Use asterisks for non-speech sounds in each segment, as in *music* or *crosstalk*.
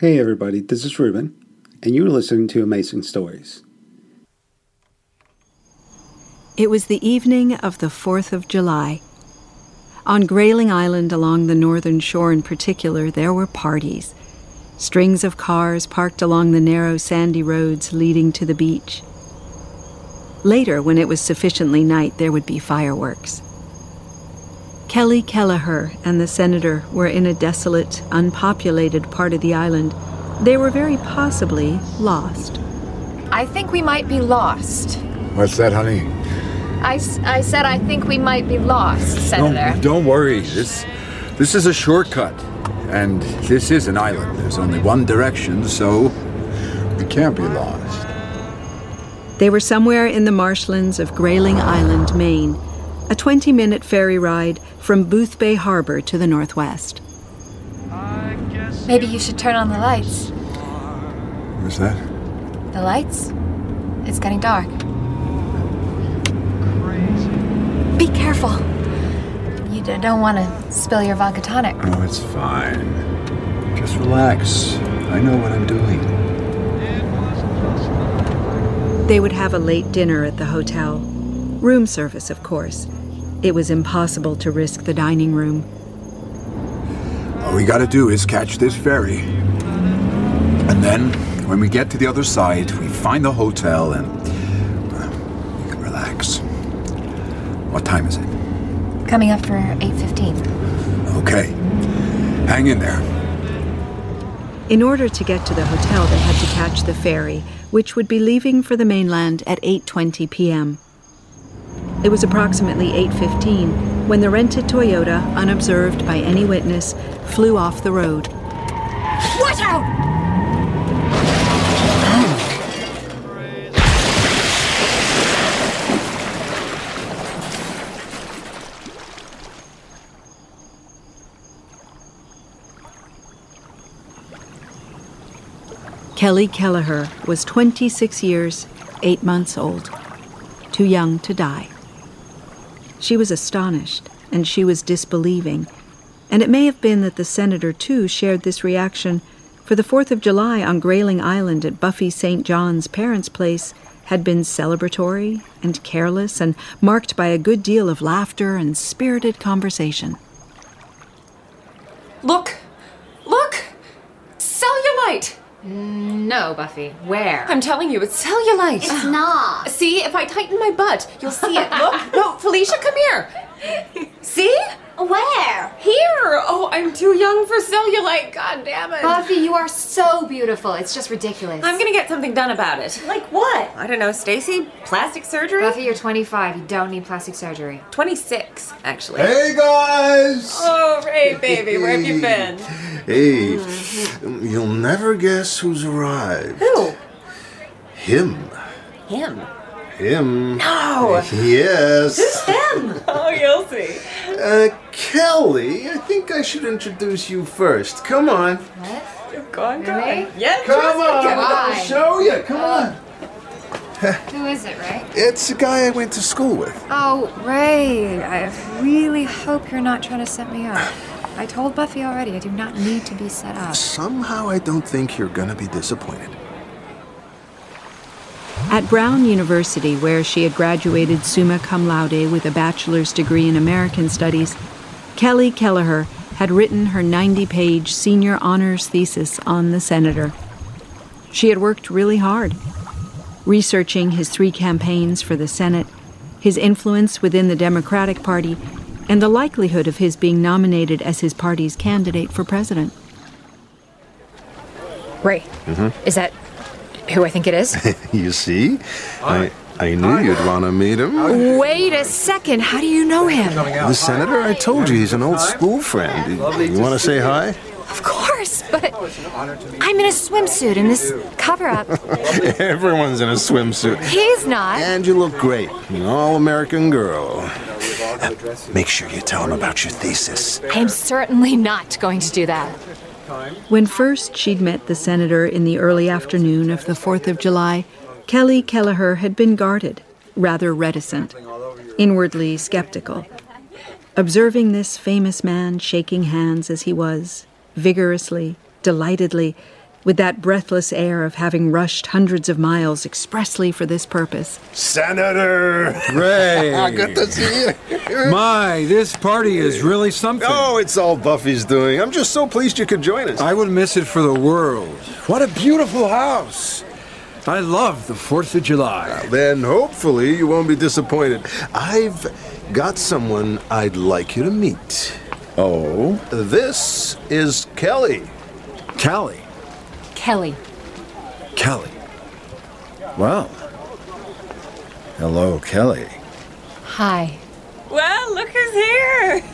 Hey everybody, this is Ruben, and you're listening to Amazing Stories. It was the evening of the 4th of July. On Grayling Island, along the northern shore in particular, there were parties. Strings of cars parked along the narrow sandy roads leading to the beach. Later, when it was sufficiently night, there would be fireworks. Kelly Kelleher and the senator were in a desolate, unpopulated part of the island. They were very possibly lost. I think we might be lost. What's that, honey? I, I said I think we might be lost, Senator. Don't, don't worry. This this is a shortcut. And this is an island. There's only one direction, so we can't be lost. They were somewhere in the marshlands of Grayling Island, Maine, a 20 minute ferry ride from Boothbay Harbor to the northwest. Maybe you should turn on the lights. What's that? The lights? It's getting dark. Be careful. You don't want to spill your vodka tonic. Oh, it's fine. Just relax. I know what I'm doing. They would have a late dinner at the hotel. Room service, of course. It was impossible to risk the dining room. All we gotta do is catch this ferry. And then, when we get to the other side, we find the hotel and uh, we can relax. What time is it? Coming up for 8.15. Okay. Hang in there. In order to get to the hotel, they had to catch the ferry, which would be leaving for the mainland at 8:20 p.m. It was approximately 8:15 when the rented Toyota, unobserved by any witness, flew off the road. Watch out! Kelly Kelleher was 26 years, 8 months old, too young to die. She was astonished, and she was disbelieving, and it may have been that the senator too shared this reaction, for the 4th of July on Grayling Island at Buffy St. John's parents' place had been celebratory and careless and marked by a good deal of laughter and spirited conversation. Look! Look! Cellulite! Mm, no, Buffy. Where? I'm telling you, it's cellulite. It's not. See, if I tighten my butt, you'll see it. Look! No, Felicia, come here! See? Where? Here! Oh, I'm too young for cellulite, god damn it! Buffy, you are so beautiful. It's just ridiculous. I'm gonna get something done about it. Like what? I don't know, Stacy? Plastic surgery? Buffy, you're 25. You don't need plastic surgery. 26, actually. Hey guys! Oh, hey, baby, where have you been? Hey, you'll never guess who's arrived. Who? Him. Him. Him. No! Yes. This him. *laughs* Oh, you'll see. Uh, Kelly, I think I should introduce you first. Come on. What? Go on, go Really? on. Yeah, Come trust me, on. I'll show you. Come on. *laughs* Who is it, Ray? It's a guy I went to school with. Oh, Ray. I really hope you're not trying to set me up. I told Buffy already, I do not need to be set up. Somehow I don't think you're gonna be disappointed. At Brown University, where she had graduated summa cum laude with a bachelor's degree in American Studies, Kelly Kelleher had written her 90 page senior honors thesis on the senator. She had worked really hard, researching his three campaigns for the Senate, his influence within the Democratic Party, and the likelihood of his being nominated as his party's candidate for president. Ray, mm-hmm. is that who I think it is? *laughs* You see? I I knew you'd want to meet him. Wait a second. How do you know him? The senator, I told you, he's an old school friend. You want to say hi? Of course, but I'm in a swimsuit in this cover up. *laughs* Everyone's in a swimsuit. He's not. And you look great. An all American girl. Uh, Make sure you tell him about your thesis. I'm certainly not going to do that. When first she'd met the senator in the early afternoon of the 4th of July, Kelly Kelleher had been guarded, rather reticent, inwardly skeptical. Observing this famous man shaking hands as he was, vigorously, delightedly, with that breathless air of having rushed hundreds of miles expressly for this purpose. Senator! Ray! *laughs* Good to see you. My, this party is really something. Oh, it's all Buffy's doing. I'm just so pleased you could join us. I would miss it for the world. What a beautiful house. I love the 4th of July. Then hopefully you won't be disappointed. I've got someone I'd like you to meet. Oh? This is Kelly. Callie. Kelly. Kelly. Well. Hello, Kelly. Hi. Well, look who's here.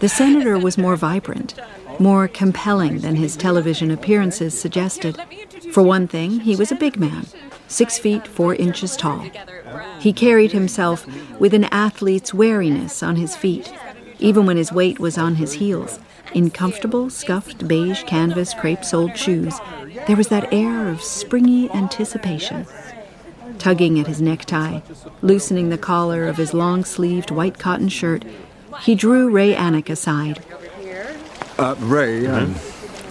The senator was more vibrant, more compelling than his television appearances suggested. For one thing, he was a big man, six feet four inches tall. He carried himself with an athlete's wariness on his feet, even when his weight was on his heels. In comfortable, scuffed beige canvas crepe soled shoes, there was that air of springy anticipation. Tugging at his necktie, loosening the collar of his long sleeved white cotton shirt, he drew Ray Anik aside. Uh, Ray, um,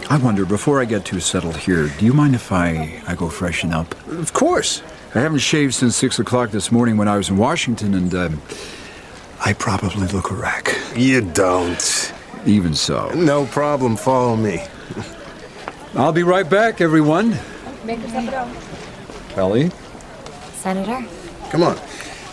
I wonder, before I get too settled here, do you mind if I, I go freshen up? Of course. I haven't shaved since 6 o'clock this morning when I was in Washington, and um, I probably look a wreck. You don't. Even so. No problem. Follow me. I'll be right back, everyone. Kelly? Senator? Come on.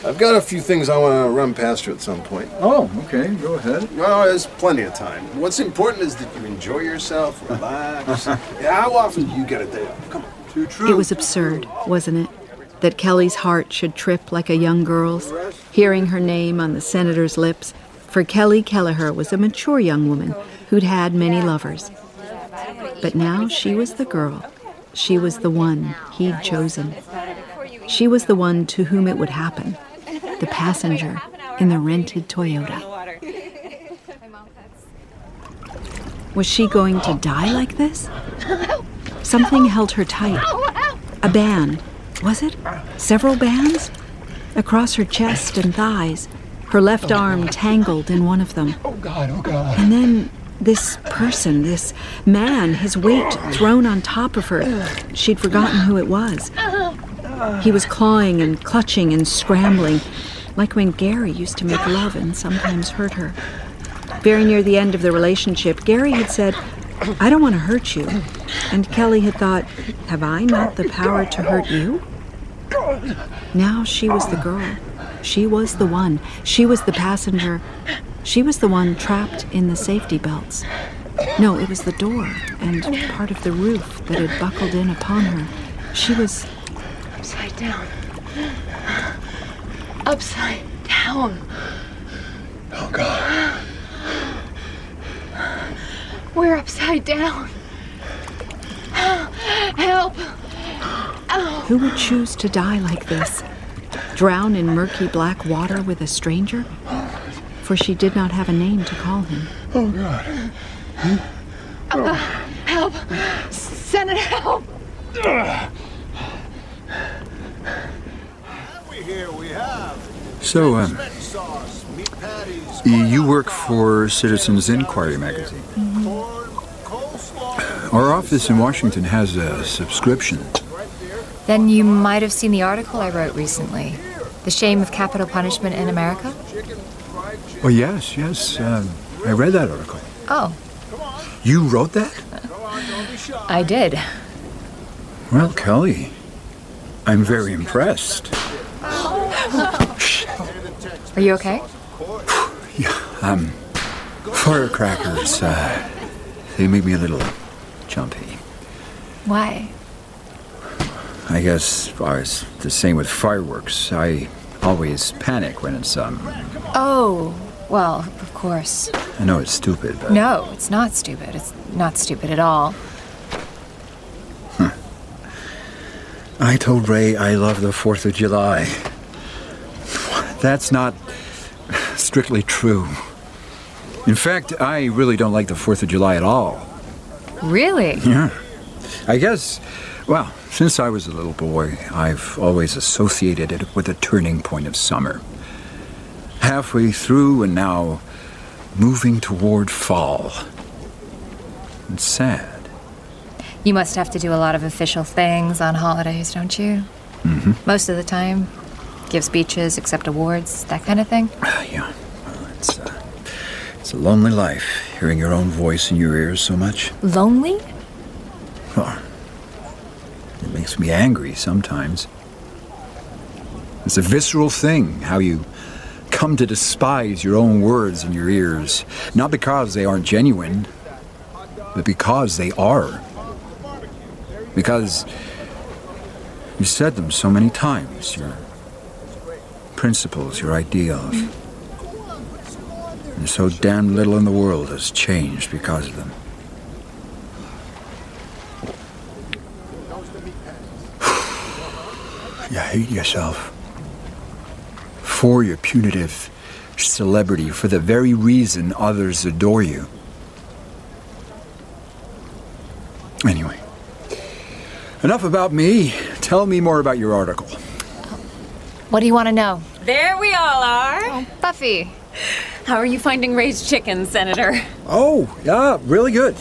I've got a few things I want to run past you at some point. Oh, okay, go ahead. Well, there's plenty of time. What's important is that you enjoy yourself, relax. *laughs* yeah, how often do you get a day off? Come on. Too true. It was absurd, wasn't it? That Kelly's heart should trip like a young girl's, hearing her name on the senator's lips. For Kelly Kelleher was a mature young woman who'd had many lovers. But now she was the girl. She was the one he'd chosen. She was the one to whom it would happen. The passenger in the rented Toyota. Was she going to die like this? Something held her tight. A band. Was it? Several bands? Across her chest and thighs. Her left arm tangled in one of them. Oh, God, oh, God. And then this person, this man, his weight thrown on top of her. She'd forgotten who it was. He was clawing and clutching and scrambling, like when Gary used to make love and sometimes hurt her. Very near the end of the relationship, Gary had said, I don't want to hurt you. And Kelly had thought, Have I not the power to hurt you? Now she was the girl. She was the one. She was the passenger. She was the one trapped in the safety belts. No, it was the door and part of the roof that had buckled in upon her. She was. Upside down. Upside down. Oh, God. We're upside down. Help. Who would choose to die like this? Drown in murky black water with a stranger? For she did not have a name to call him. Oh, God. Uh, uh, help. Senator, help. So, um, you work for Citizens Inquiry magazine. Mm-hmm. Our office in Washington has a subscription. Then you might have seen the article I wrote recently The Shame of Capital Punishment in America? Oh, yes, yes. Um, I read that article. Oh, You wrote that? *laughs* I did. Well, Kelly, I'm very impressed. Are you okay? *sighs* yeah, um, firecrackers, uh, they make me a little jumpy. Why? I guess it's the same with fireworks. I always panic when it's, um, Oh, well, of course. I know it's stupid, but. No, it's not stupid. It's not stupid at all. I told Ray I love the 4th of July. That's not strictly true. In fact, I really don't like the 4th of July at all. Really? Yeah. I guess, well, since I was a little boy, I've always associated it with the turning point of summer. Halfway through and now moving toward fall. It's sad. You must have to do a lot of official things on holidays, don't you? Mm-hmm. Most of the time. Give speeches, accept awards, that kind of thing. *sighs* yeah. Well, it's, uh, it's a lonely life, hearing your own voice in your ears so much. Lonely? Well, it makes me angry sometimes. It's a visceral thing, how you come to despise your own words in your ears. Not because they aren't genuine, but because they are. Because you said them so many times, your principles, your ideals. And so damn little in the world has changed because of them. Hate yourself for your punitive celebrity for the very reason others adore you. Anyway, enough about me. Tell me more about your article. What do you want to know? There we all are. Oh, Buffy. How are you finding Ray's chickens, Senator? Oh, yeah, really good.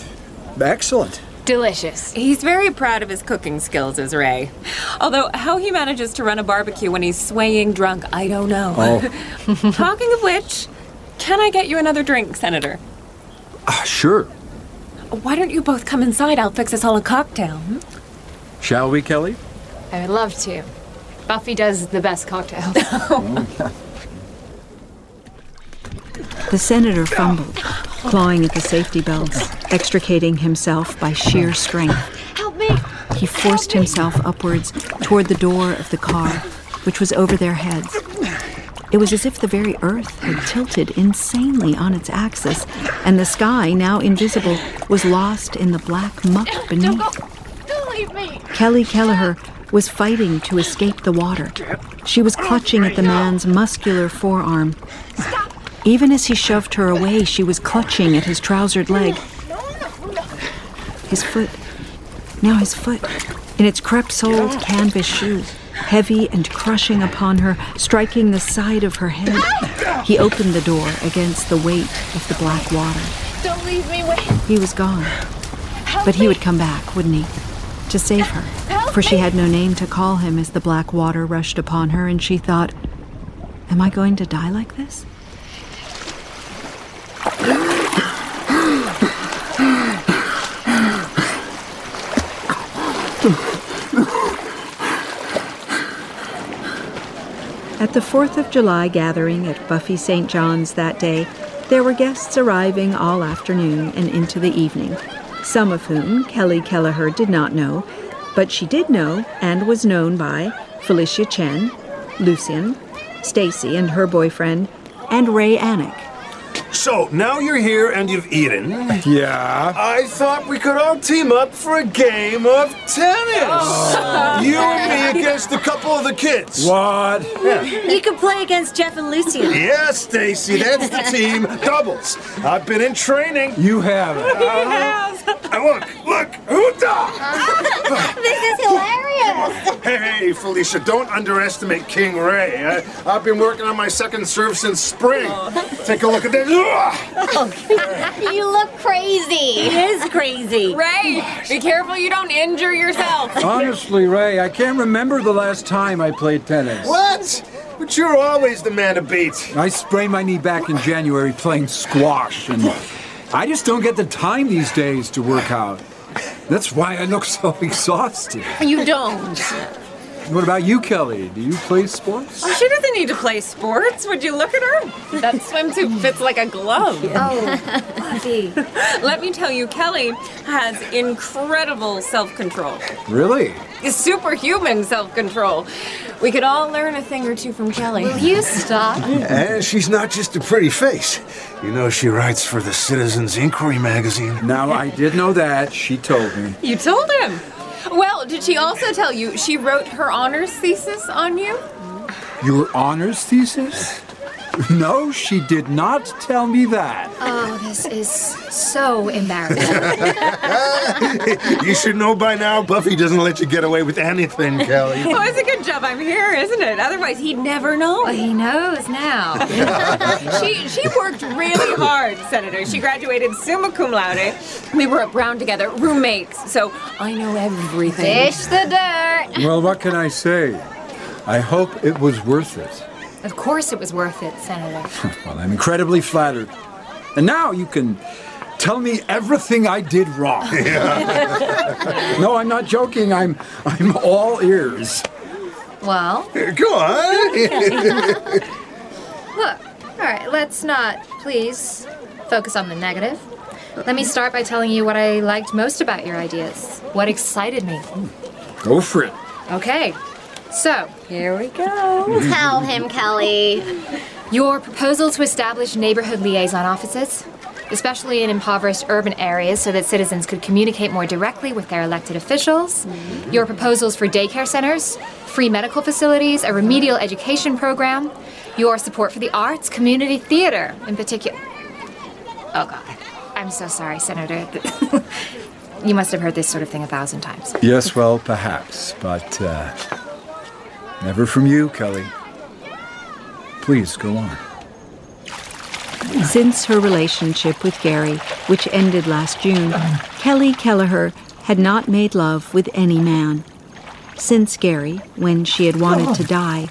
Excellent. Delicious. He's very proud of his cooking skills as Ray. Although, how he manages to run a barbecue when he's swaying drunk, I don't know. Oh. *laughs* Talking of which, can I get you another drink, Senator? Ah, sure. Why don't you both come inside? I'll fix us all a cocktail. hmm? Shall we, Kelly? I would love to. Buffy does the best cocktails. *laughs* The senator fumbled, clawing at the safety belts, extricating himself by sheer strength. Help me! He forced himself upwards toward the door of the car, which was over their heads. It was as if the very earth had tilted insanely on its axis, and the sky, now invisible, was lost in the black muck beneath. Don't! Don't leave me! Kelly Kelleher was fighting to escape the water. She was clutching at the man's muscular forearm. Even as he shoved her away, she was clutching at his trousered leg. His foot. Now his foot. In its crepe soled canvas shoe. Heavy and crushing upon her, striking the side of her head. He opened the door against the weight of the black water. Don't leave me! Wait! He was gone. Help But he would come back, wouldn't he? To save her. For she had no name to call him as the black water rushed upon her, and she thought, Am I going to die like this? The 4th of July gathering at Buffy St. John's that day, there were guests arriving all afternoon and into the evening, some of whom Kelly Kelleher did not know, but she did know and was known by Felicia Chen, Lucian, Stacy and her boyfriend, and Ray Anik. So, now you're here and you've eaten. Yeah. I thought we could all team up for a game of tennis. You and me against a couple of the kids. What? You can play against Jeff and Lucian. Yes, Stacy, that's the team. Doubles. I've been in training. You have it. Uh, look, look, Huda! *laughs* This is hilarious. Hey, Felicia, don't underestimate King Ray. I, I've been working on my second serve since spring. Take a look at this. Ugh! You look crazy. It is crazy. Ray, be careful you don't injure yourself. Honestly, Ray, I can't remember the last time I played tennis. What? But you're always the man to beat. I sprained my knee back in January playing squash, and I just don't get the time these days to work out. That's why I look so *laughs* exhausted. You don't. What about you, Kelly? Do you play sports? Oh, she doesn't need to play sports. Would you look at her? That swimsuit fits like a glove. *laughs* Oh, *laughs* Buffy. Let me tell you, Kelly has incredible self control. Really? Superhuman self control. We could all learn a thing or two from Kelly. Will you stop? And she's not just a pretty face. You know, she writes for the Citizens Inquiry magazine. Now, I did know that. She told me. You told him. Well, did she also tell you she wrote her honors thesis on you? Your honors thesis? No, she did not tell me that. Oh, this is so embarrassing. *laughs* you should know by now, Buffy doesn't let you get away with anything, Kelly. Well, it's a good job I'm here, isn't it? Otherwise, he'd never know. well, he knows now. *laughs* she she worked really hard, Senator. She graduated summa cum laude. We were at Brown together, roommates, so I know everything. Dish the dirt. Well, what can I say? I hope it was worth it. Of course it was worth it, Senator. *laughs* Well, I'm incredibly flattered. And now you can tell me everything I did wrong. *laughs* no, I'm not joking. I'm I'm all ears. Well, Go on. *laughs* look. All right, let's not, please, focus on the negative. Let me start by telling you what I liked most about your ideas. What excited me. Go for it. Okay, so here we go. *laughs* Tell him, Kelly. Your proposal to establish neighborhood liaison offices, especially in impoverished urban areas so that citizens could communicate more directly with their elected officials. Your proposals for daycare centers, free medical facilities, a remedial education program. Your support for the arts, community theater in particular. Oh, God. I'm so sorry, Senator. *laughs* you must have heard this sort of thing a thousand times. Yes, well, perhaps, but uh, never from you, Kelly. Please go on. Since her relationship with Gary, which ended last June, Kelly Kelleher had not made love with any man. Since Gary, when she had wanted to die,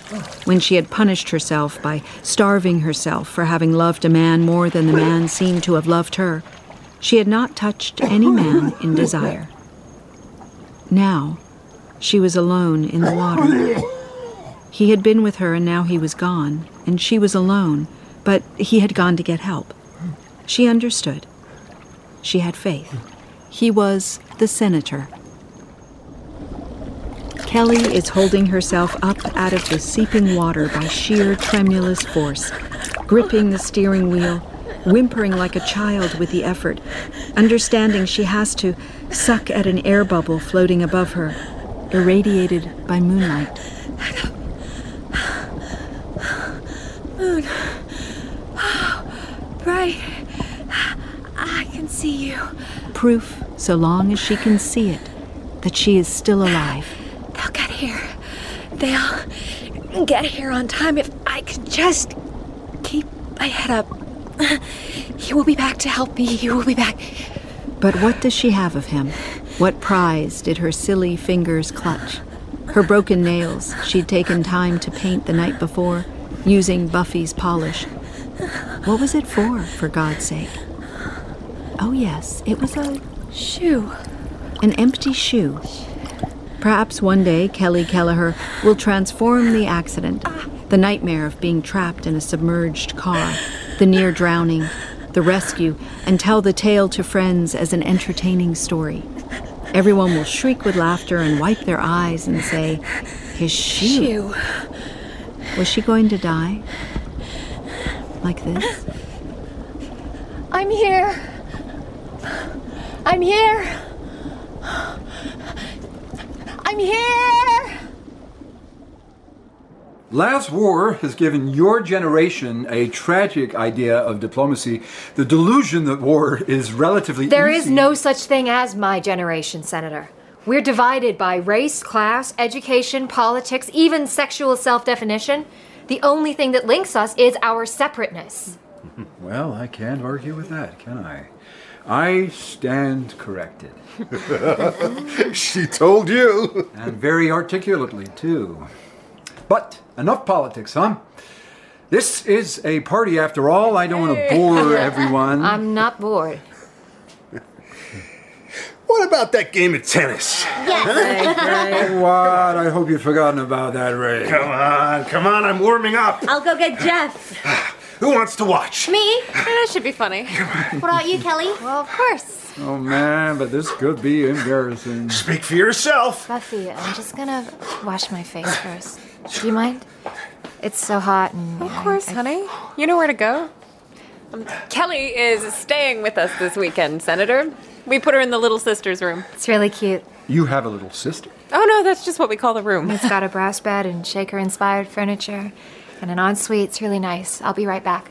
when she had punished herself by starving herself for having loved a man more than the man seemed to have loved her, she had not touched any man in desire. Now, she was alone in the water. He had been with her and now he was gone, and she was alone, but he had gone to get help. She understood. She had faith. He was the senator. Kelly is holding herself up out of the seeping water by sheer tremulous force, gripping the steering wheel, whimpering like a child with the effort, understanding she has to suck at an air bubble floating above her, irradiated by moonlight. Oh, Bright. I can see you. Proof, so long as she can see it, that she is still alive. They'll get here. They'll get here on time if I can just keep my head up. He will be back to help me. He will be back. But what does she have of him? What prize did her silly fingers clutch? Her broken nails she'd taken time to paint the night before, using Buffy's polish. What was it for, for God's sake? Oh, yes, it was a Shoe. an empty shoe. Perhaps one day Kelly Kelleher will transform the accident, the nightmare of being trapped in a submerged car, the near drowning, the rescue, and tell the tale to friends as an entertaining story. Everyone will shriek with laughter and wipe their eyes and say, His shoe. Shoe. Was she going to die? Like this? I'm here. I'm here. I'm here. Last war has given your generation a tragic idea of diplomacy, the delusion that war is relatively There easy. is no such thing as my generation, Senator. We're divided by race, class, education, politics, even sexual self definition. The only thing that links us is our separateness. *laughs* Well, I can't argue with that, can I? I stand corrected. *laughs* *laughs* she told you. And very articulately, too. But enough politics, huh? This is a party after all. I don't want to bore everyone. I'm not bored. What about that game of tennis? what? I hope you've forgotten about that, Ray. Come on, come on, I'm warming up. I'll go get Jeff. *sighs* Who wants to watch? Me? That should be funny. What about you, Kelly? Well, of course. Oh man, but this could be embarrassing. Speak for yourself. Buffy, I'm just gonna wash my face first. Do you mind? It's so hot and. Of course, honey. You know where to go. Um, Kelly is staying with us this weekend, Senator. *laughs* We put her in the little sister's room. It's really cute. You have a little sister. Oh no, that's just what we call the room. It's got a brass bed and shaker inspired furniture. and an ensuite. It's really nice. I'll be right back.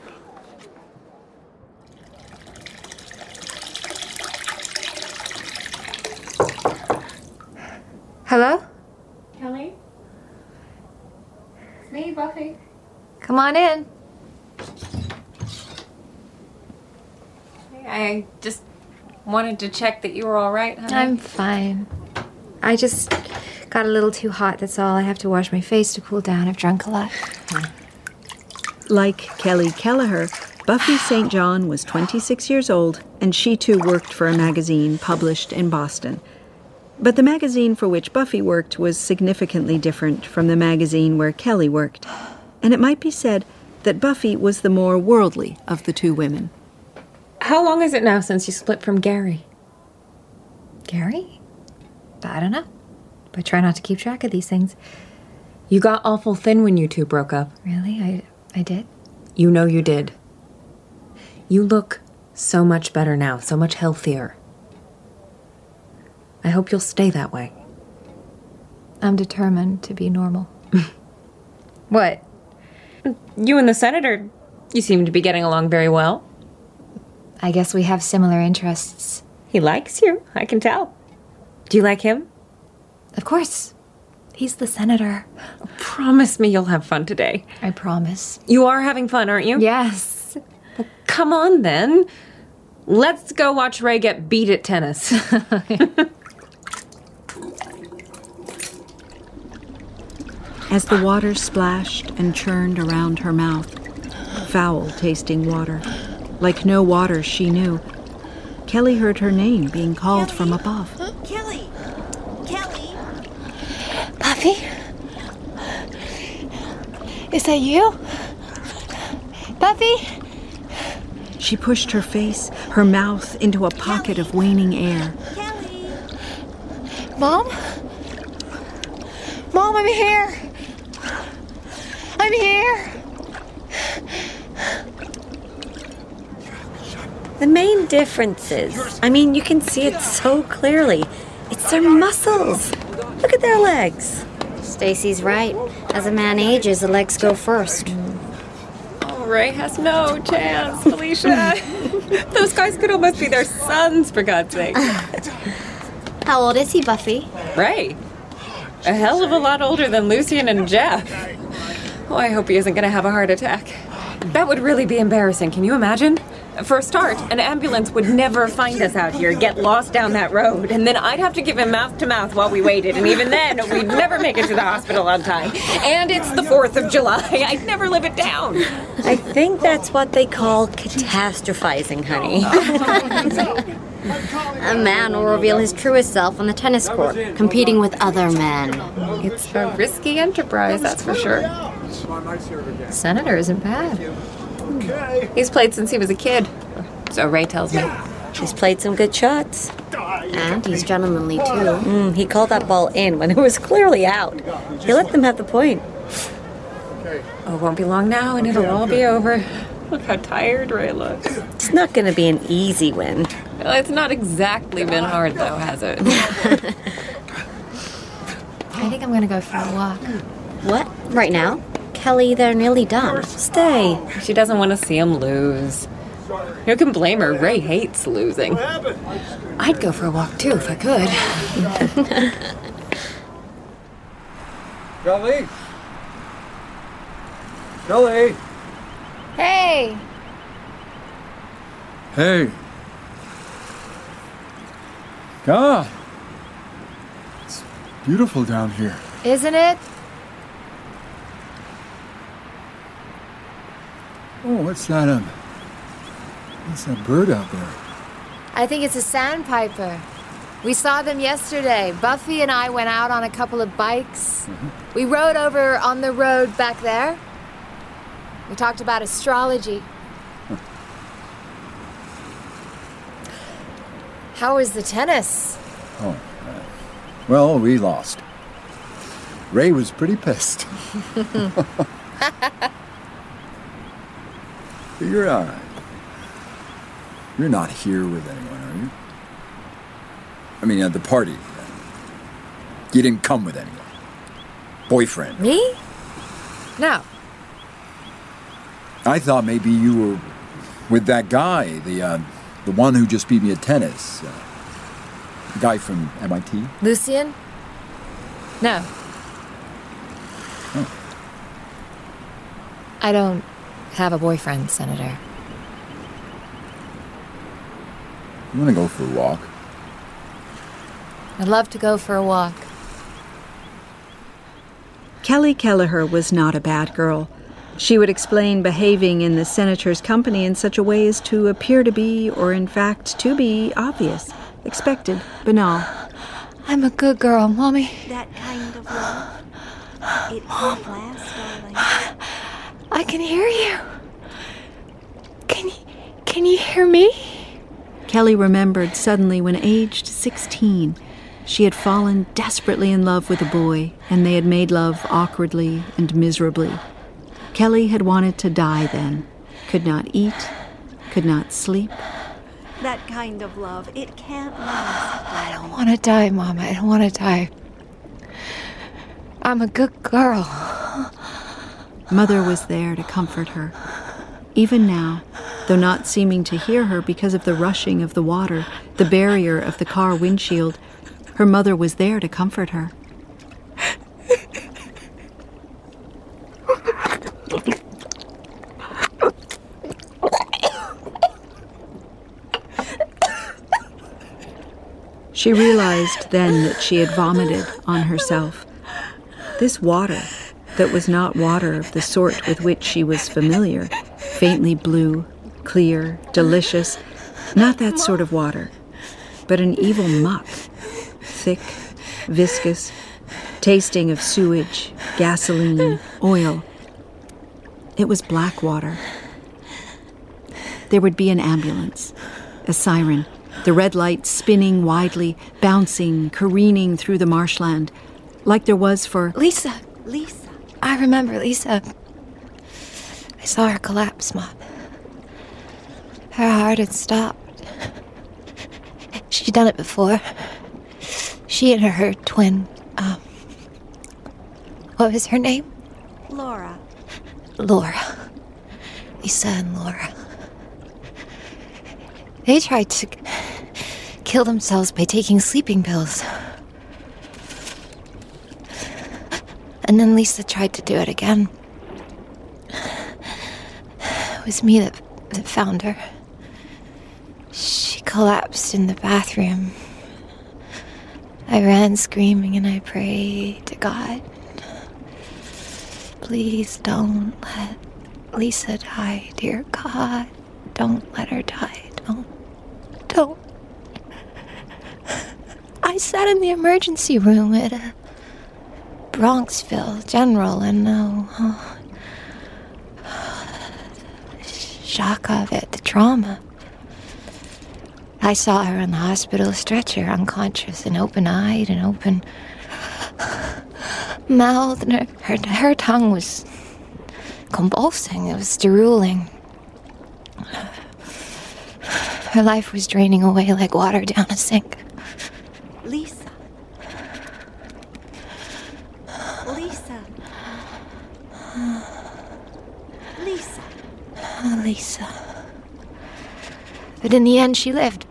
Hello? Kelly? It's me, Buffy. Come on in. I just wanted to check that you were all right, honey. I'm fine. I just got a little too hot, that's all. I have to wash my face to cool down. I've drunk a lot. Like Kelly Kelleher, Buffy St. John was 26 years old, and she too worked for a magazine published in Boston. But the magazine for which Buffy worked was significantly different from the magazine where Kelly worked, and it might be said that Buffy was the more worldly of the two women. How long is it now since you split from Gary? Gary? I don't know. I try not to keep track of these things. You got awful thin when you two broke up. Really? I, I did? You know you did. You look so much better now, so much healthier. I hope you'll stay that way. I'm determined to be normal. *laughs* what? You and the senator, you seem to be getting along very well. I guess we have similar interests. He likes you, I can tell. Do you like him? Of course. He's the senator. Promise me you'll have fun today. I promise. You are having fun, aren't you? Yes. Come on then. Let's go watch Ray get beat at tennis. *laughs* As the water splashed and churned around her mouth, foul tasting water, like no water she knew, Kelly heard her name being called from above. Kelly! Kelly! Buffy? Is that you? Buffy? She pushed her face, her mouth, into a pocket of waning air. Kelly! Mom? Mom, I'm here. I'm here. The main difference is, I mean, you can see it so clearly. It's their muscles. Look at their legs. Stacy's right. As a man ages, the legs go first. oh, Ray has no chance, Felicia. *laughs* Those guys could almost be their sons, for God's sake. *laughs* How old is he, Buffy? Ray? A hell of a lot older than Lucian and Jeff. Oh, I hope he isn't going to have a heart attack. That would really be embarrassing. Can you imagine? For a start, an ambulance would never find us out here, get lost down that road, and then I'd have to give him mouth to mouth while we waited, and even then, we'd never make it to the hospital on time. And it's the 4th of July. *laughs* I'd never live it down. I think that's what they call catastrophizing, honey. *laughs* A man will reveal his truest self on the tennis court, competing with other men. It's a risky enterprise, that's for sure. Senator isn't bad. He's played since he was a kid. So Ray tells me. He's played some good shots. And he's gentlemanly, too. Mm, he called that ball in when it was clearly out. He let them have the point. Oh, it won't be long now and it'll all be over. Look how tired Ray looks. It's not going to be an easy win. Well, it's not exactly been hard, though, has it? *laughs* I think I'm gonna go for a walk. What? Right now? Kelly, they're nearly done. Stay. she doesn't want to see him lose. Who can blame her? Ray hates losing. I'd go for a walk, too, if I could. Kelly? Kelly? Hey! Hey. God. It's beautiful down here. Isn't it? Oh, what's that? Um, what's that bird out there? I think it's a sandpiper. We saw them yesterday. Buffy and I went out on a couple of bikes. We rode over on the road back there. We talked about astrology. How was the tennis? Oh, uh, well, we lost. Ray was pretty pissed. *laughs* *laughs* You're all right. You're not here with anyone, are you? I mean, at the party. You didn't come with anyone. Boyfriend. Me? No. I thought maybe you were with that guy, the uh, the one who just beat me at tennis. Uh, the guy from MIT. Lucian? No. Oh. I don't have a boyfriend, Senator. You want to go for a walk? I'd love to go for a walk. Kelly Kelleher was not a bad girl. She would explain behaving in the senator's company in such a way as to appear to be, or in fact to be, obvious, expected, banal. I'm a good girl, Mommy. That kind of love. It won't last, darling. I can hear you. Can you, can you hear me? Kelly remembered suddenly when aged 16, she had fallen desperately in love with a boy, and they had made love awkwardly and miserably. Kelly had wanted to die then, could not eat, could not sleep. That kind of love. It can't last. *sighs* I don't want to die, Mama. I don't want to die. I'm a good girl. Mother was there to comfort her. Even now, though not seeming to hear her because of the rushing of the water, the barrier of the car windshield, her mother was there to comfort her. She realized then that she had vomited on herself. This water, that was not water of the sort with which she was familiar, faintly blue, clear, delicious, not that sort of water, but an evil muck, thick, viscous, tasting of sewage, gasoline, oil. It was black water. There would be an ambulance, a siren, the red lights spinning widely, bouncing, careening through the marshland, like there was for Lisa. Lisa. I remember Lisa. I saw her collapse, Mom. Her heart had stopped. She'd done it before. She and her twin, um, what was her name? Laura. Laura. Lisa and Laura. They tried to kill themselves by taking sleeping pills. And then Lisa tried to do it again. It was me that, that found her. She collapsed in the bathroom. I ran screaming and I prayed to God. Please don't let Lisa die, dear God. Don't let her die. Don't. Don't. I sat in the emergency room at a Bronxville General and no. Oh, shock of it, the trauma. I saw her in the hospital stretcher, unconscious and open eyed and open *laughs* mouthed, and her, her, her tongue was convulsing, it was drooling. Her life was draining away like water down a sink. Lisa. Lisa. Lisa. Oh, Lisa. But in the end, she lived.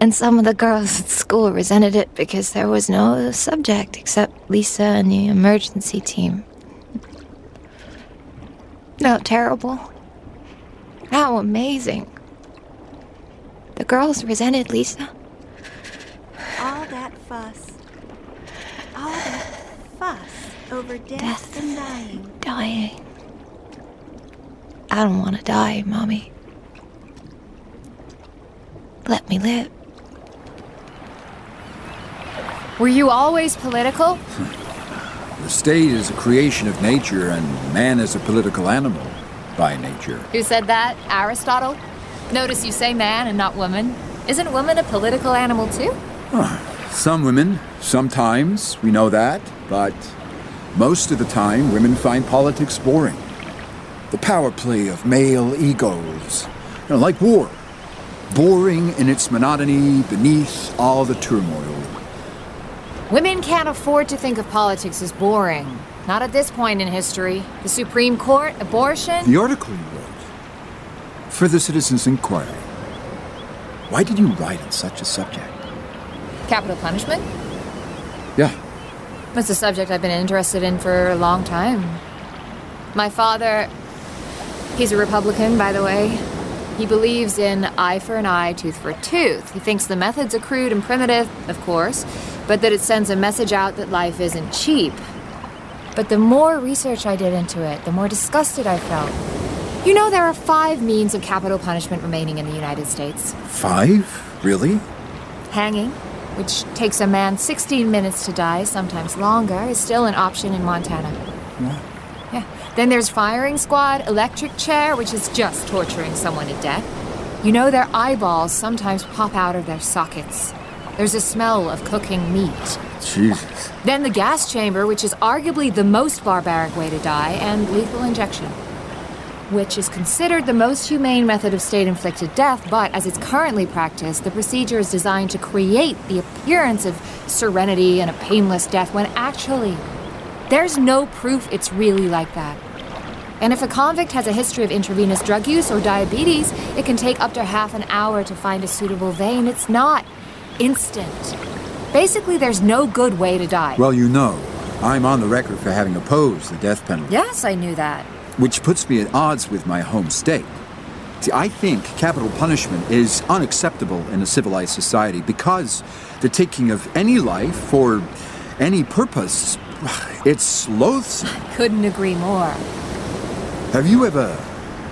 And some of the girls at school resented it because there was no subject except Lisa and the emergency team. How terrible. How amazing. The girls resented Lisa. All that fuss. All that fuss over death, Death. and dying. Dying. I don't want to die, Mommy. Let me live. Were you always political? *laughs* The state is a creation of nature, and man is a political animal by nature. Who said that? Aristotle? Notice you say man and not woman. Isn't woman a political animal too? Some women, sometimes, we know that, but most of the time, women find politics boring. The power play of male egos, you know, like war. Boring in its monotony beneath all the turmoil. Women can't afford to think of politics as boring. Not at this point in history. The Supreme Court, abortion. The article you wrote for the Citizens Inquiry. Why did you write on such a subject? Capital punishment? Yeah. It's a subject I've been interested in for a long time. My father, he's a Republican, by the way. He believes in eye for an eye, tooth for a tooth. He thinks the methods are crude and primitive, of course, but that it sends a message out that life isn't cheap. But the more research I did into it, the more disgusted I felt. You know, there are five means of capital punishment remaining in the United States Five? Really? hanging, which takes a man 16 minutes to die, sometimes longer, is still an option in Montana. Yeah. Then there's firing squad, electric chair, which is just torturing someone to death. You know, their eyeballs sometimes pop out of their sockets. There's a smell of cooking meat. Jesus. Then the gas chamber, which is arguably the most barbaric way to die, and lethal injection, which is considered the most humane method of state inflicted death, but as it's currently practiced, the procedure is designed to create the appearance of serenity and a painless death when actually, there's no proof it's really like that. And if a convict has a history of intravenous drug use or diabetes, it can take up to half an hour to find a suitable vein. It's not instant. Basically, there's no good way to die. Well, you know, I'm on the record for having opposed the death penalty, yes, I knew that. which puts me at odds with my home state. See, I think capital punishment is unacceptable in a civilized society because the taking of any life for any purpose, *sighs* it's loathsome. Couldn't agree more. Have you ever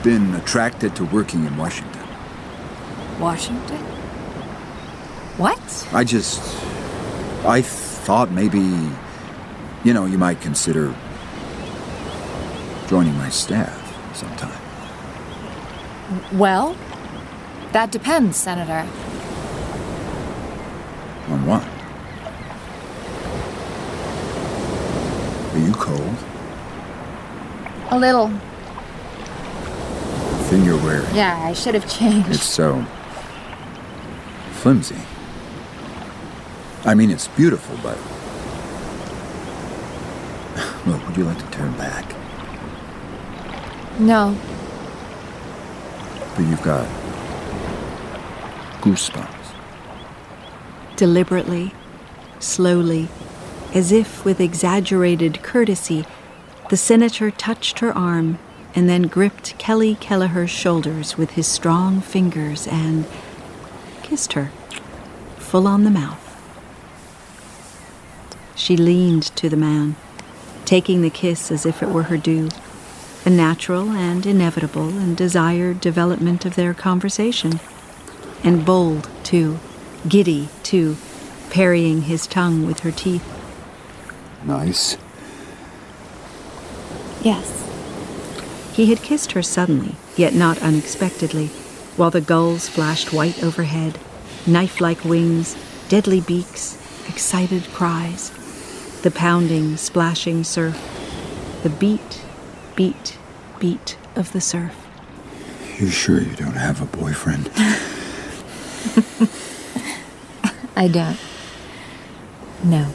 been attracted to working in Washington? Washington? What? I just. I thought maybe. You know, you might consider joining my staff sometime. Well, that depends, Senator. On what? Are you cold? A little. The thing you're wearing. Yeah, I should have changed. It's so. flimsy. I mean, it's beautiful, but. *sighs* Look, would you like to turn back? No. But you've got. goosebumps. Deliberately, slowly, as if with exaggerated courtesy, the senator touched her arm and then gripped Kelly Kelleher's shoulders with his strong fingers and kissed her, full on the mouth. She leaned to the man, taking the kiss as if it were her due, a natural and inevitable and desired development of their conversation. And bold, too, giddy, too, parrying his tongue with her teeth. Nice. Yes. He had kissed her suddenly, yet not unexpectedly, while the gulls flashed white overhead, knife like wings, deadly beaks, excited cries, the pounding, splashing surf, the beat, beat, beat of the surf. You sure you don't have a boyfriend? *laughs* I don't. No.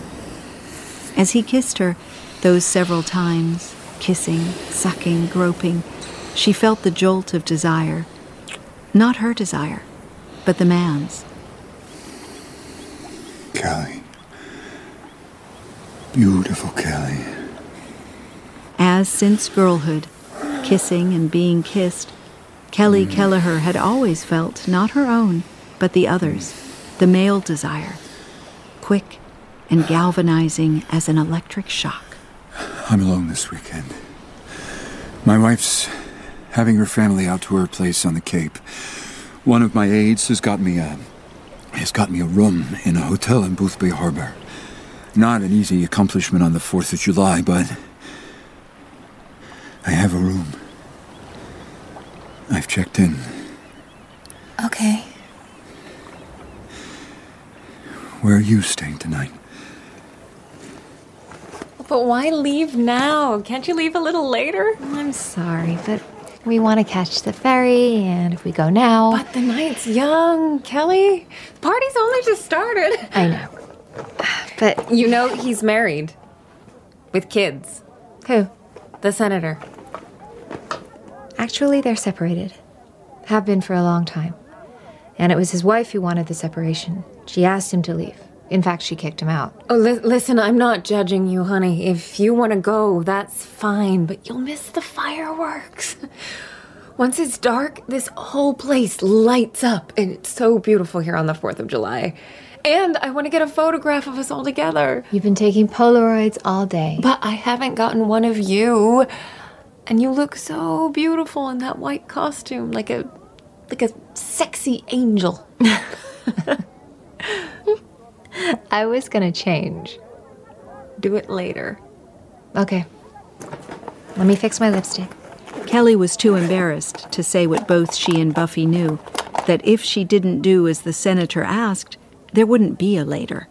As he kissed her, those several times, kissing, sucking, groping, she felt the jolt of desire. Not her desire, but the man's. Kelly. Beautiful Kelly. As since girlhood, kissing and being kissed, Kelly hmm. Kelleher had always felt not her own, but the others, the male desire, quick and galvanizing as an electric shock. I'm alone this weekend. My wife's having her family out to her place on the Cape. One of my aides has got me a has got me a room in a hotel in Boothbay Harbor. Not an easy accomplishment on the 4th of July, but I have a room. I've checked in. Okay. Where are you staying tonight? But why leave now? Can't you leave a little later? I'm sorry, but we want to catch the ferry, and if we go now. But the night's young, Kelly. The party's only just started. I know. But you know he's married. With kids. Who? The senator. Actually, they're separated. Have been for a long time. And it was his wife who wanted the separation. She asked him to leave. In fact, she kicked him out. Oh, li- listen, I'm not judging you, honey. If you want to go, that's fine, but you'll miss the fireworks. *laughs* Once it's dark, this whole place lights up, and it's so beautiful here on the 4th of July. And I want to get a photograph of us all together. You've been taking Polaroids all day. But I haven't gotten one of you. And you look so beautiful in that white costume, like a like a sexy angel. *laughs* *laughs* I was gonna change. Do it later. Okay. Let me fix my lipstick. Kelly was too embarrassed to say what both she and Buffy knew that if she didn't do as the senator asked, there wouldn't be a later.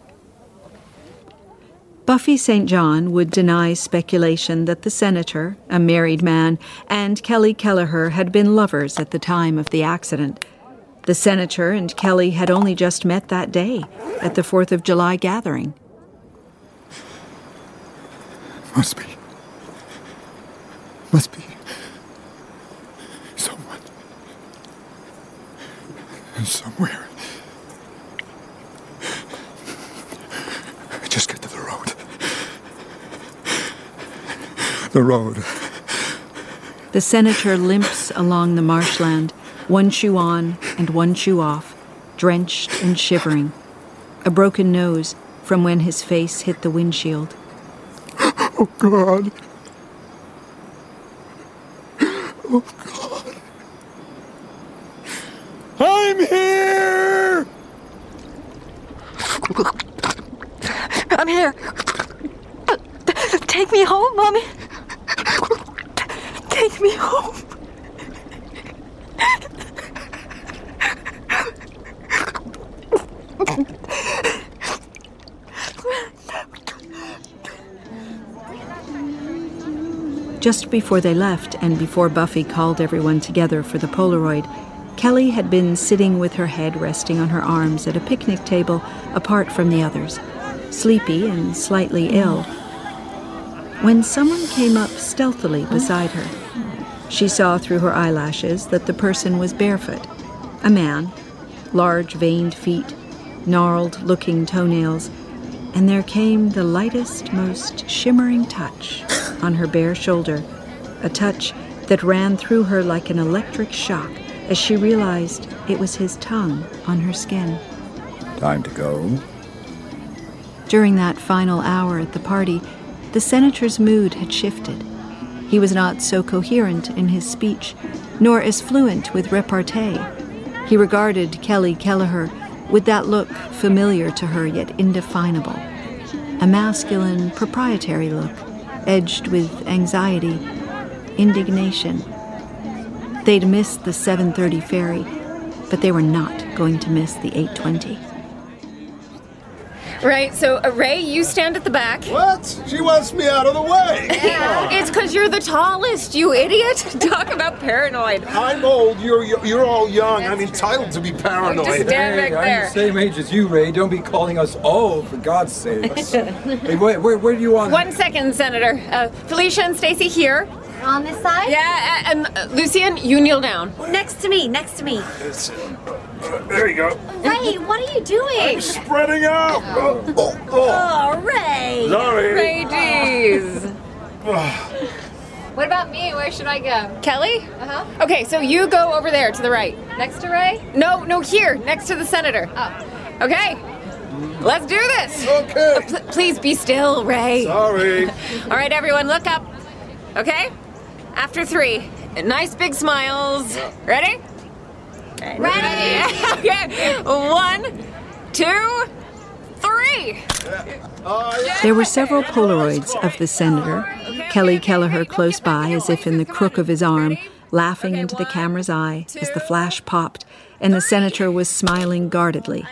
Buffy St. John would deny speculation that the senator, a married man, and Kelly Kelleher had been lovers at the time of the accident. The senator and Kelly had only just met that day at the Fourth of July gathering. Must be. Must be. Someone. Somewhere. Just get to the road. The road. The senator limps along the marshland, one shoe on and one shoe off, drenched and shivering, a broken nose from when his face hit the windshield. Oh, God. Oh, God. I'm here! I'm here. Take me home, Mommy. Take me home. Just before they left, and before Buffy called everyone together for the Polaroid, Kelly had been sitting with her head resting on her arms at a picnic table apart from the others, sleepy and slightly ill. When someone came up stealthily beside her, she saw through her eyelashes that the person was barefoot. A man, large veined feet, gnarled looking toenails, and there came the lightest, most shimmering touch on her bare shoulder, a touch that ran through her like an electric shock as she realized it was his tongue on her skin. Time to go. During that final hour at the party, the senator's mood had shifted. He was not so coherent in his speech, nor as fluent with repartee. He regarded Kelly Kelleher with that look familiar to her yet indefinable, a masculine, proprietary look, edged with anxiety, indignation. They'd missed the 7:30 ferry, but they were not going to miss the 8:20. Right, so uh, Ray, you stand at the back. What? She wants me out of the way. Yeah. It's because you're the tallest, you idiot. *laughs* Talk about paranoid. I'm old. You're you're all young. I'm entitled to be paranoid. Just stand back Hey, I'm there. the same age as you, Ray. Don't be calling us old, for God's sake. *laughs* hey, where, where, where do you want? One second, Senator. Uh, Felicia and Stacy here. On this side? Yeah, and uh, Lucian, you kneel down. Next to me, next to me. There you go. Ray, what are you doing? I'm spreading out. Oh, oh, oh. Oh, Ray! Sorry. Ray, jeez. *sighs* What about me? Where should I go? Kelly? Uh huh. Okay, so you go over there to the right. Next to Ray? No, no, here, next to the senator. Oh. Okay, let's do this. Okay. Uh, pl- please be still, Ray. Sorry. *laughs* All right, everyone, look up. Okay? After three. Nice big smiles. Ready? Ready? *laughs* okay. One, two, three. There were several Polaroids of the senator, Kelly Kelleher close by, as if in the crook of his arm, laughing into the camera's eye as the flash popped, and the senator was smiling guardedly.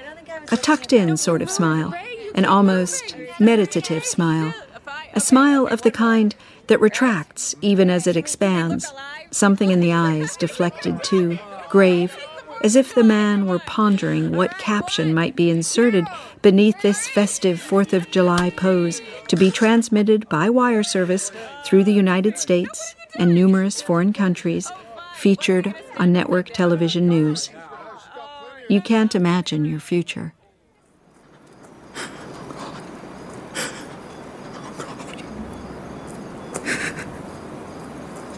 A tucked in sort of smile, an almost meditative smile. A smile of the kind that retracts even as it expands, something in the eyes deflected too, grave, as if the man were pondering what caption might be inserted beneath this festive Fourth of July pose to be transmitted by wire service through the United States and numerous foreign countries, featured on network television news. You can't imagine your future.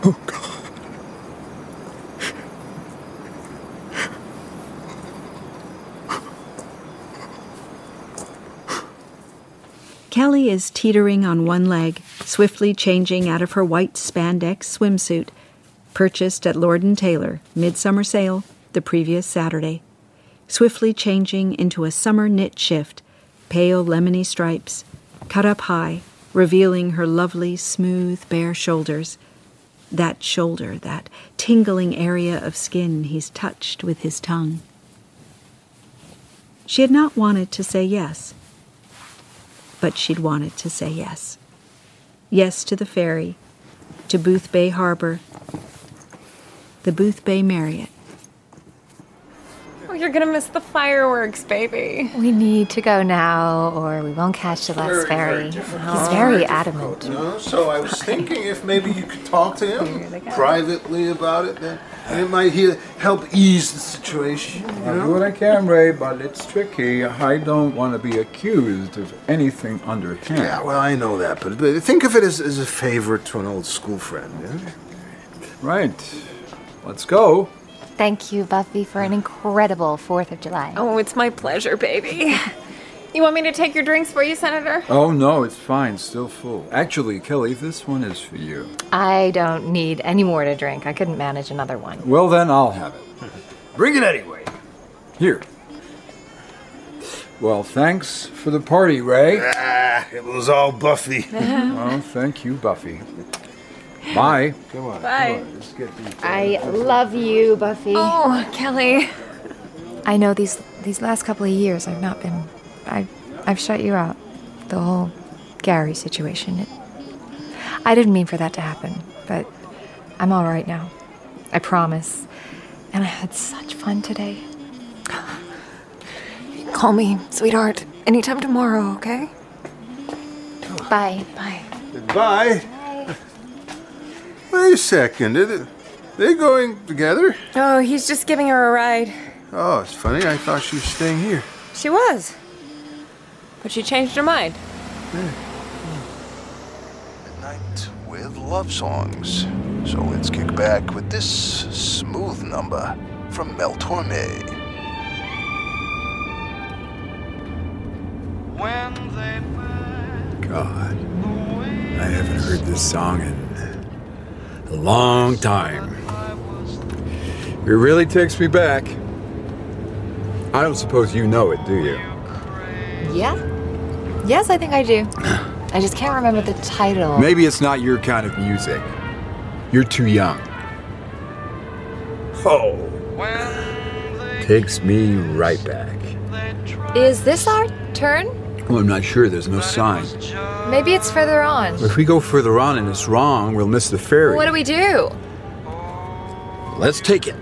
Oh, God. Kelly is teetering on one leg, swiftly changing out of her white spandex swimsuit, purchased at Lord and Taylor, midsummer sale, the previous Saturday. Swiftly changing into a summer knit shift, pale lemony stripes, cut up high, revealing her lovely, smooth, bare shoulders. That shoulder, that tingling area of skin he's touched with his tongue. She had not wanted to say yes but she'd wanted to say yes. Yes to the ferry, to Boothbay Harbor, the Boothbay Marriott. Oh, you're gonna miss the fireworks, baby. We need to go now, or we won't catch the last ferry. He's very adamant. No, so I was thinking if maybe you could talk to him privately about it, then and it might he- help ease the situation. You I'll do know? what I can, Ray, but it's tricky. I don't want to be accused of anything underhand. Yeah, well, I know that, but, but think of it as, as a favor to an old school friend. Yeah? Right. Let's go. Thank you, Buffy, for an incredible 4th of July. Oh, it's my pleasure, baby. You want me to take your drinks for you, Senator? Oh, no, it's fine. Still full. Actually, Kelly, this one is for you. I don't need any more to drink. I couldn't manage another one. Well, then I'll have it. Bring it anyway. Here. Well, thanks for the party, Ray. Ah, it was all Buffy. *laughs* well, thank you, Buffy. Bye. Come on. Bye. Let's get these. I love you, Buffy. Oh, Kelly. I know these these last couple of years I've not been I I've shut you out. The whole Gary situation. It, I didn't mean for that to happen, but I'm all right now. I promise. And I had such fun today. *sighs* Call me, sweetheart, anytime tomorrow, okay? Bye. Bye. Goodbye. Wait a second. Are they, they going together? Oh, he's just giving her a ride. Oh, it's funny. I thought she was staying here. She was. But she changed her mind. Midnight with love songs. So let's kick back with this smooth number from Mel Torme. God, I haven't heard this song in a long time. It really takes me back. I don't suppose you know it, do you? Yeah? Yes, I think I do. *sighs* I just can't remember the title. Maybe it's not your kind of music. You're too young. Oh. Takes me right back. Is this our turn? Well, I'm not sure. There's no sign. Maybe it's further on. If we go further on and it's wrong, we'll miss the ferry. What do we do? Let's take it.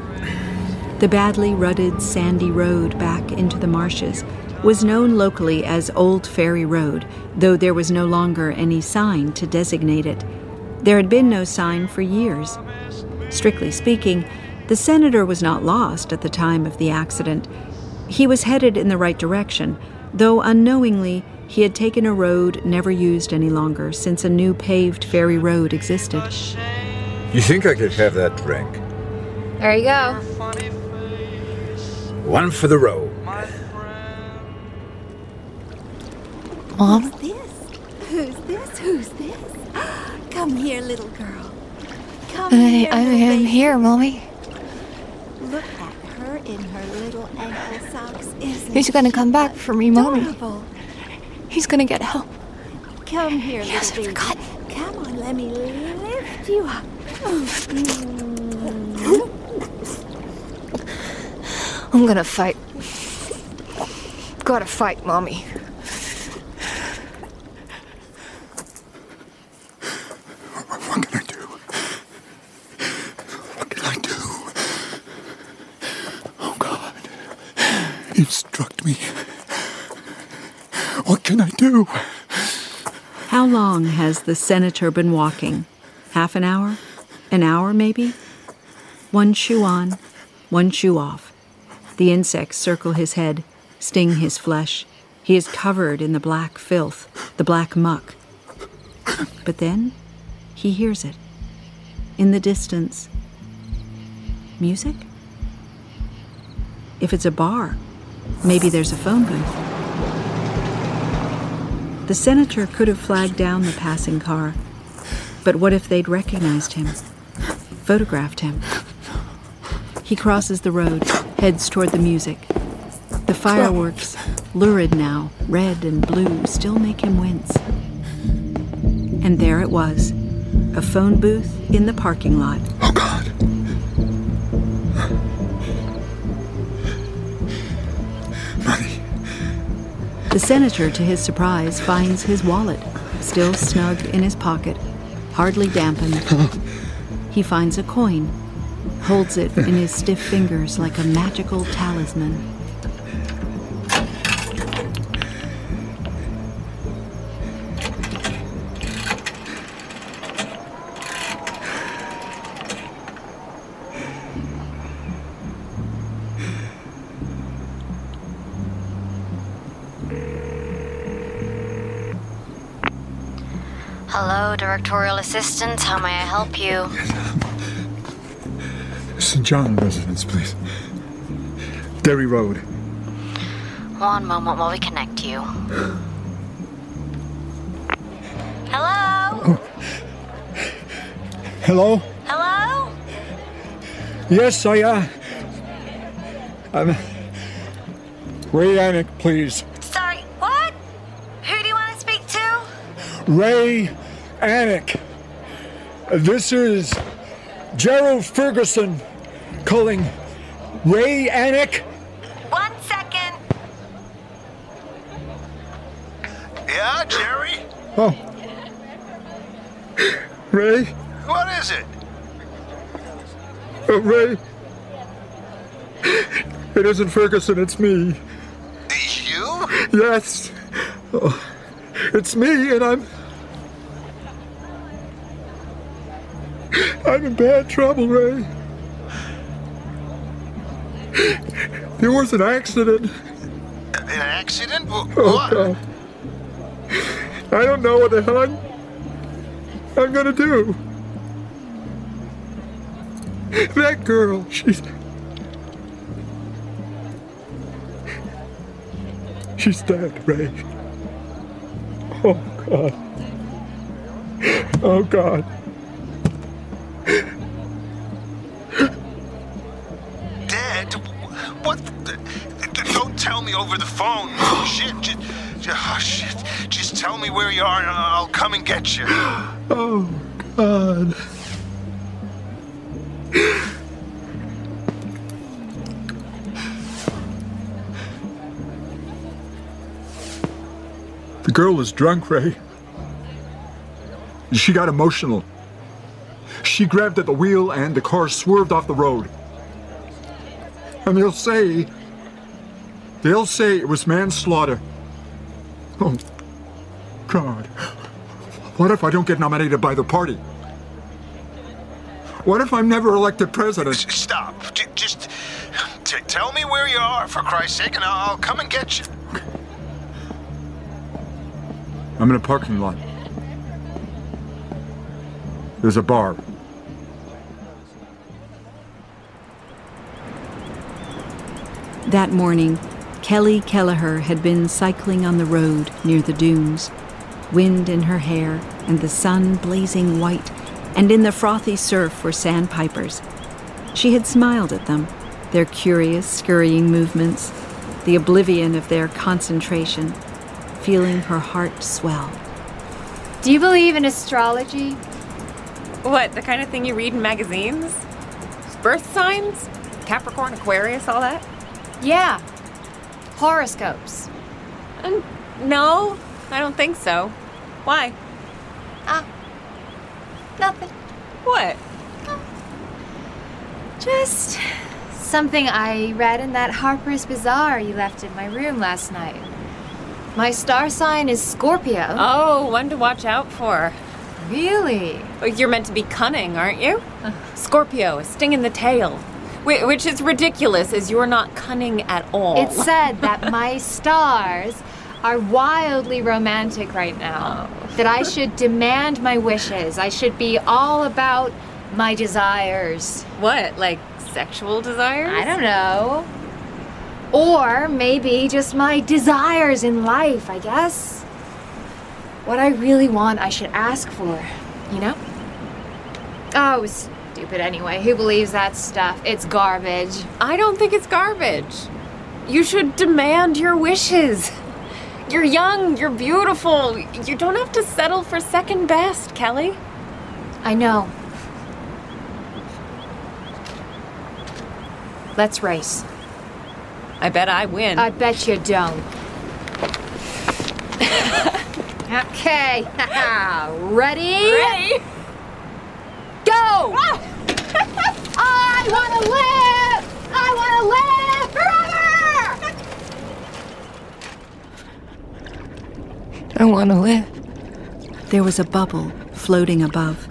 The badly rutted, sandy road back into the marshes was known locally as Old Ferry Road, though there was no longer any sign to designate it. There had been no sign for years. Strictly speaking, the senator was not lost at the time of the accident. He was headed in the right direction, though unknowingly he had taken a road never used any longer since a new paved ferry road existed. You think I could have that drink? There you go. One for the road. Mom? Who's this? Who's this? Who's this? *gasps* Come here, little girl. Come I, here. I am baby. here, Mommy. Look at her in her little ankle socks. Isn't He's gonna come back for me, Mommy. He's gonna get help. Come here, I've baby. forgotten. Come on, let me lift you up. I'm gonna fight. Gotta fight, Mommy. What can I do? What can I do? Oh, God. Can I do? How long has the senator been walking? Half an hour? An hour, maybe? One shoe on, one shoe off. The insects circle his head, sting his flesh. He is covered in the black filth, the black muck. But then he hears it. In the distance. Music? If it's a bar, maybe there's a phone booth. The senator could have flagged down the passing car. But what if they'd recognized him, photographed him? He crosses the road, heads toward the music. The fireworks, lurid now, red and blue, still make him wince. And there it was a phone booth in the parking lot. Oh, God. The senator, to his surprise, finds his wallet, still snug in his pocket, hardly dampened. *laughs* He finds a coin, holds it in his stiff fingers like a magical talisman. Directorial assistant. How may I help you? St. John residence, please. Derry Road. One moment while we connect you. Hello? Hello? Hello? Yes, I, uh. I'm. Ray Annick, please. Sorry, what? Who do you want to speak to? Ray Annick. This is Gerald Ferguson calling Ray Annick. One second. Yeah, Jerry? Oh. Ray? What is it? Uh, Ray? It isn't Ferguson, it's me. You? Yes. Oh, it's me, and I'm. I'm in bad trouble, Ray. There was an accident. An accident? Oh. God. I don't know what the hell I'm, I'm gonna do. That girl, she's. She's dead, Ray. Oh, God. Oh, God. Me where you are and I'll come and get you. *gasps* Oh, God. The girl was drunk, Ray. She got emotional. She grabbed at the wheel and the car swerved off the road. And they'll say, they'll say it was manslaughter. Oh, God. What if I don't get nominated by the party? What if I'm never elected president? Stop. J- just t- tell me where you are, for Christ's sake, and I'll, I'll come and get you. I'm in a parking lot. There's a bar. That morning, Kelly Kelleher had been cycling on the road near the dunes, wind in her hair and the sun blazing white, and in the frothy surf were sandpipers. She had smiled at them, their curious, scurrying movements, the oblivion of their concentration, feeling her heart swell. Do you believe in astrology? What, the kind of thing you read in magazines? Birth signs? Capricorn, Aquarius, all that? Yeah. Horoscopes. Um, no, I don't think so. Why? Ah. Nothing. What? Just something I read in that Harper's Bazaar you left in my room last night. My star sign is Scorpio. Oh, one to watch out for. Really? You're meant to be cunning, aren't you? Scorpio, a sting in the tail. Which is ridiculous, as you're not cunning at all. It said that my *laughs* stars are wildly romantic right now. That I should demand my wishes. I should be all about my desires. What, like sexual desires? I don't know. Or maybe just my desires in life, I guess. What I really want, I should ask for, you know? Oh, stupid anyway. Who believes that stuff? It's garbage. I don't think it's garbage. You should demand your wishes. You're young, you're beautiful. You don't have to settle for second best, Kelly. I know. Let's race. I bet I win. I bet you don't. okay. *laughs* Ready? Ready? Go! Ah! *laughs* I want to live! I want to live forever! I want to live. There was a bubble floating above,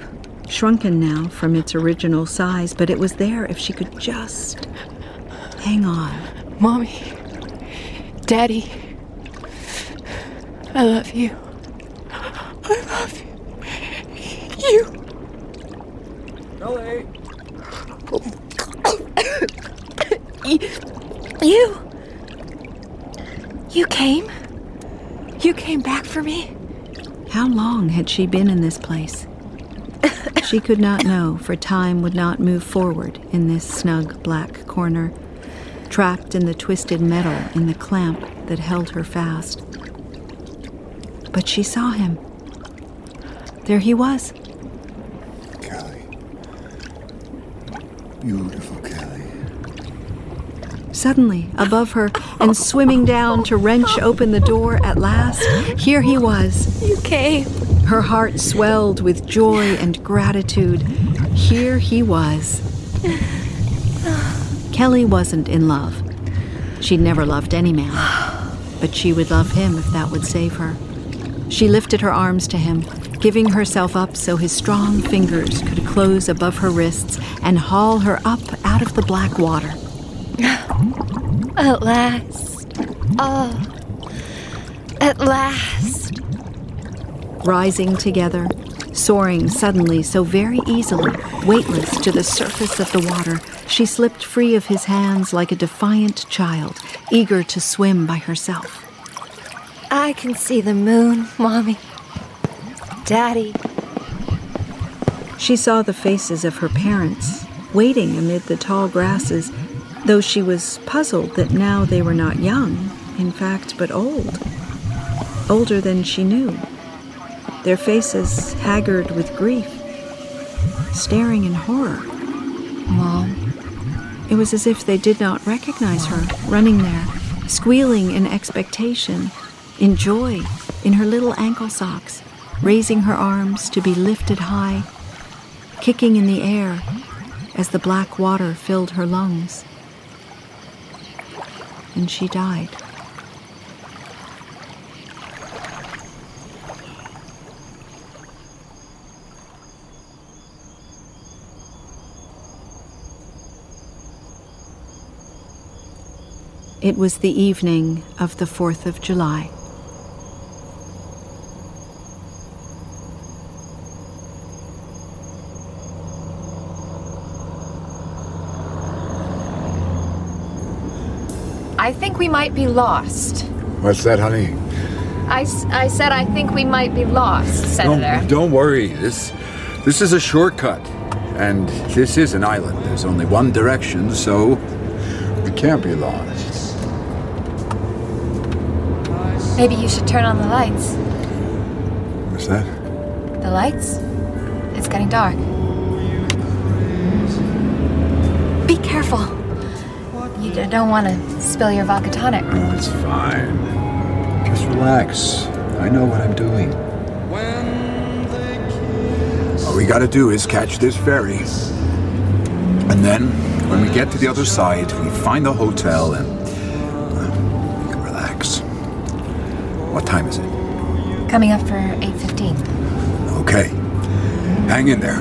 shrunken now from its original size, but it was there if she could just hang on. Mommy. Daddy. I love you. I love you. You. Kelly! You. You. You came? You came back for me? How long had she been in this place? she could not know, for time would not move forward in this snug black corner, trapped in the twisted metal in the clamp that held her fast. But she saw him. There he was. Kelly. Beautiful. Suddenly, above her, and swimming down to wrench open the door at last, here he was. You came. Her heart swelled with joy and gratitude. Here he was. Kelly wasn't in love. She'd never loved any man. But she would love him if that would save her. She lifted her arms to him, giving herself up so his strong fingers could close above her wrists and haul her up out of the black water. At last. Oh. At last. Rising together, soaring suddenly so very easily, weightless to the surface of the water, she slipped free of his hands like a defiant child, eager to swim by herself. I can see the moon, Mommy. Daddy. She saw the faces of her parents, waiting amid the tall grasses, though she was puzzled that now they were not young, in fact, but old. Older than she knew. Their faces haggard with grief, staring in horror. Mom. It was as if they did not recognize her, running there, squealing in expectation, in joy, in her little ankle socks, raising her arms to be lifted high, kicking in the air as the black water filled her lungs. And she died. It was the evening of the 4th of July. I think we might be lost. What's that, honey? I, I said I think we might be lost, Senator. Don't, don't worry. This this is a shortcut. And this is an island. There's only one direction, so we can't be lost. Maybe you should turn on the lights. What's that? The lights? It's getting dark. You d- don't want to spill your vodka tonic. Oh, it's fine. Just relax. I know what I'm doing. All we gotta do is catch this ferry. And then, when we get to the other side, we find the hotel and uh, we can relax. What time is it? Coming up for 8.15. Okay. Hang in there.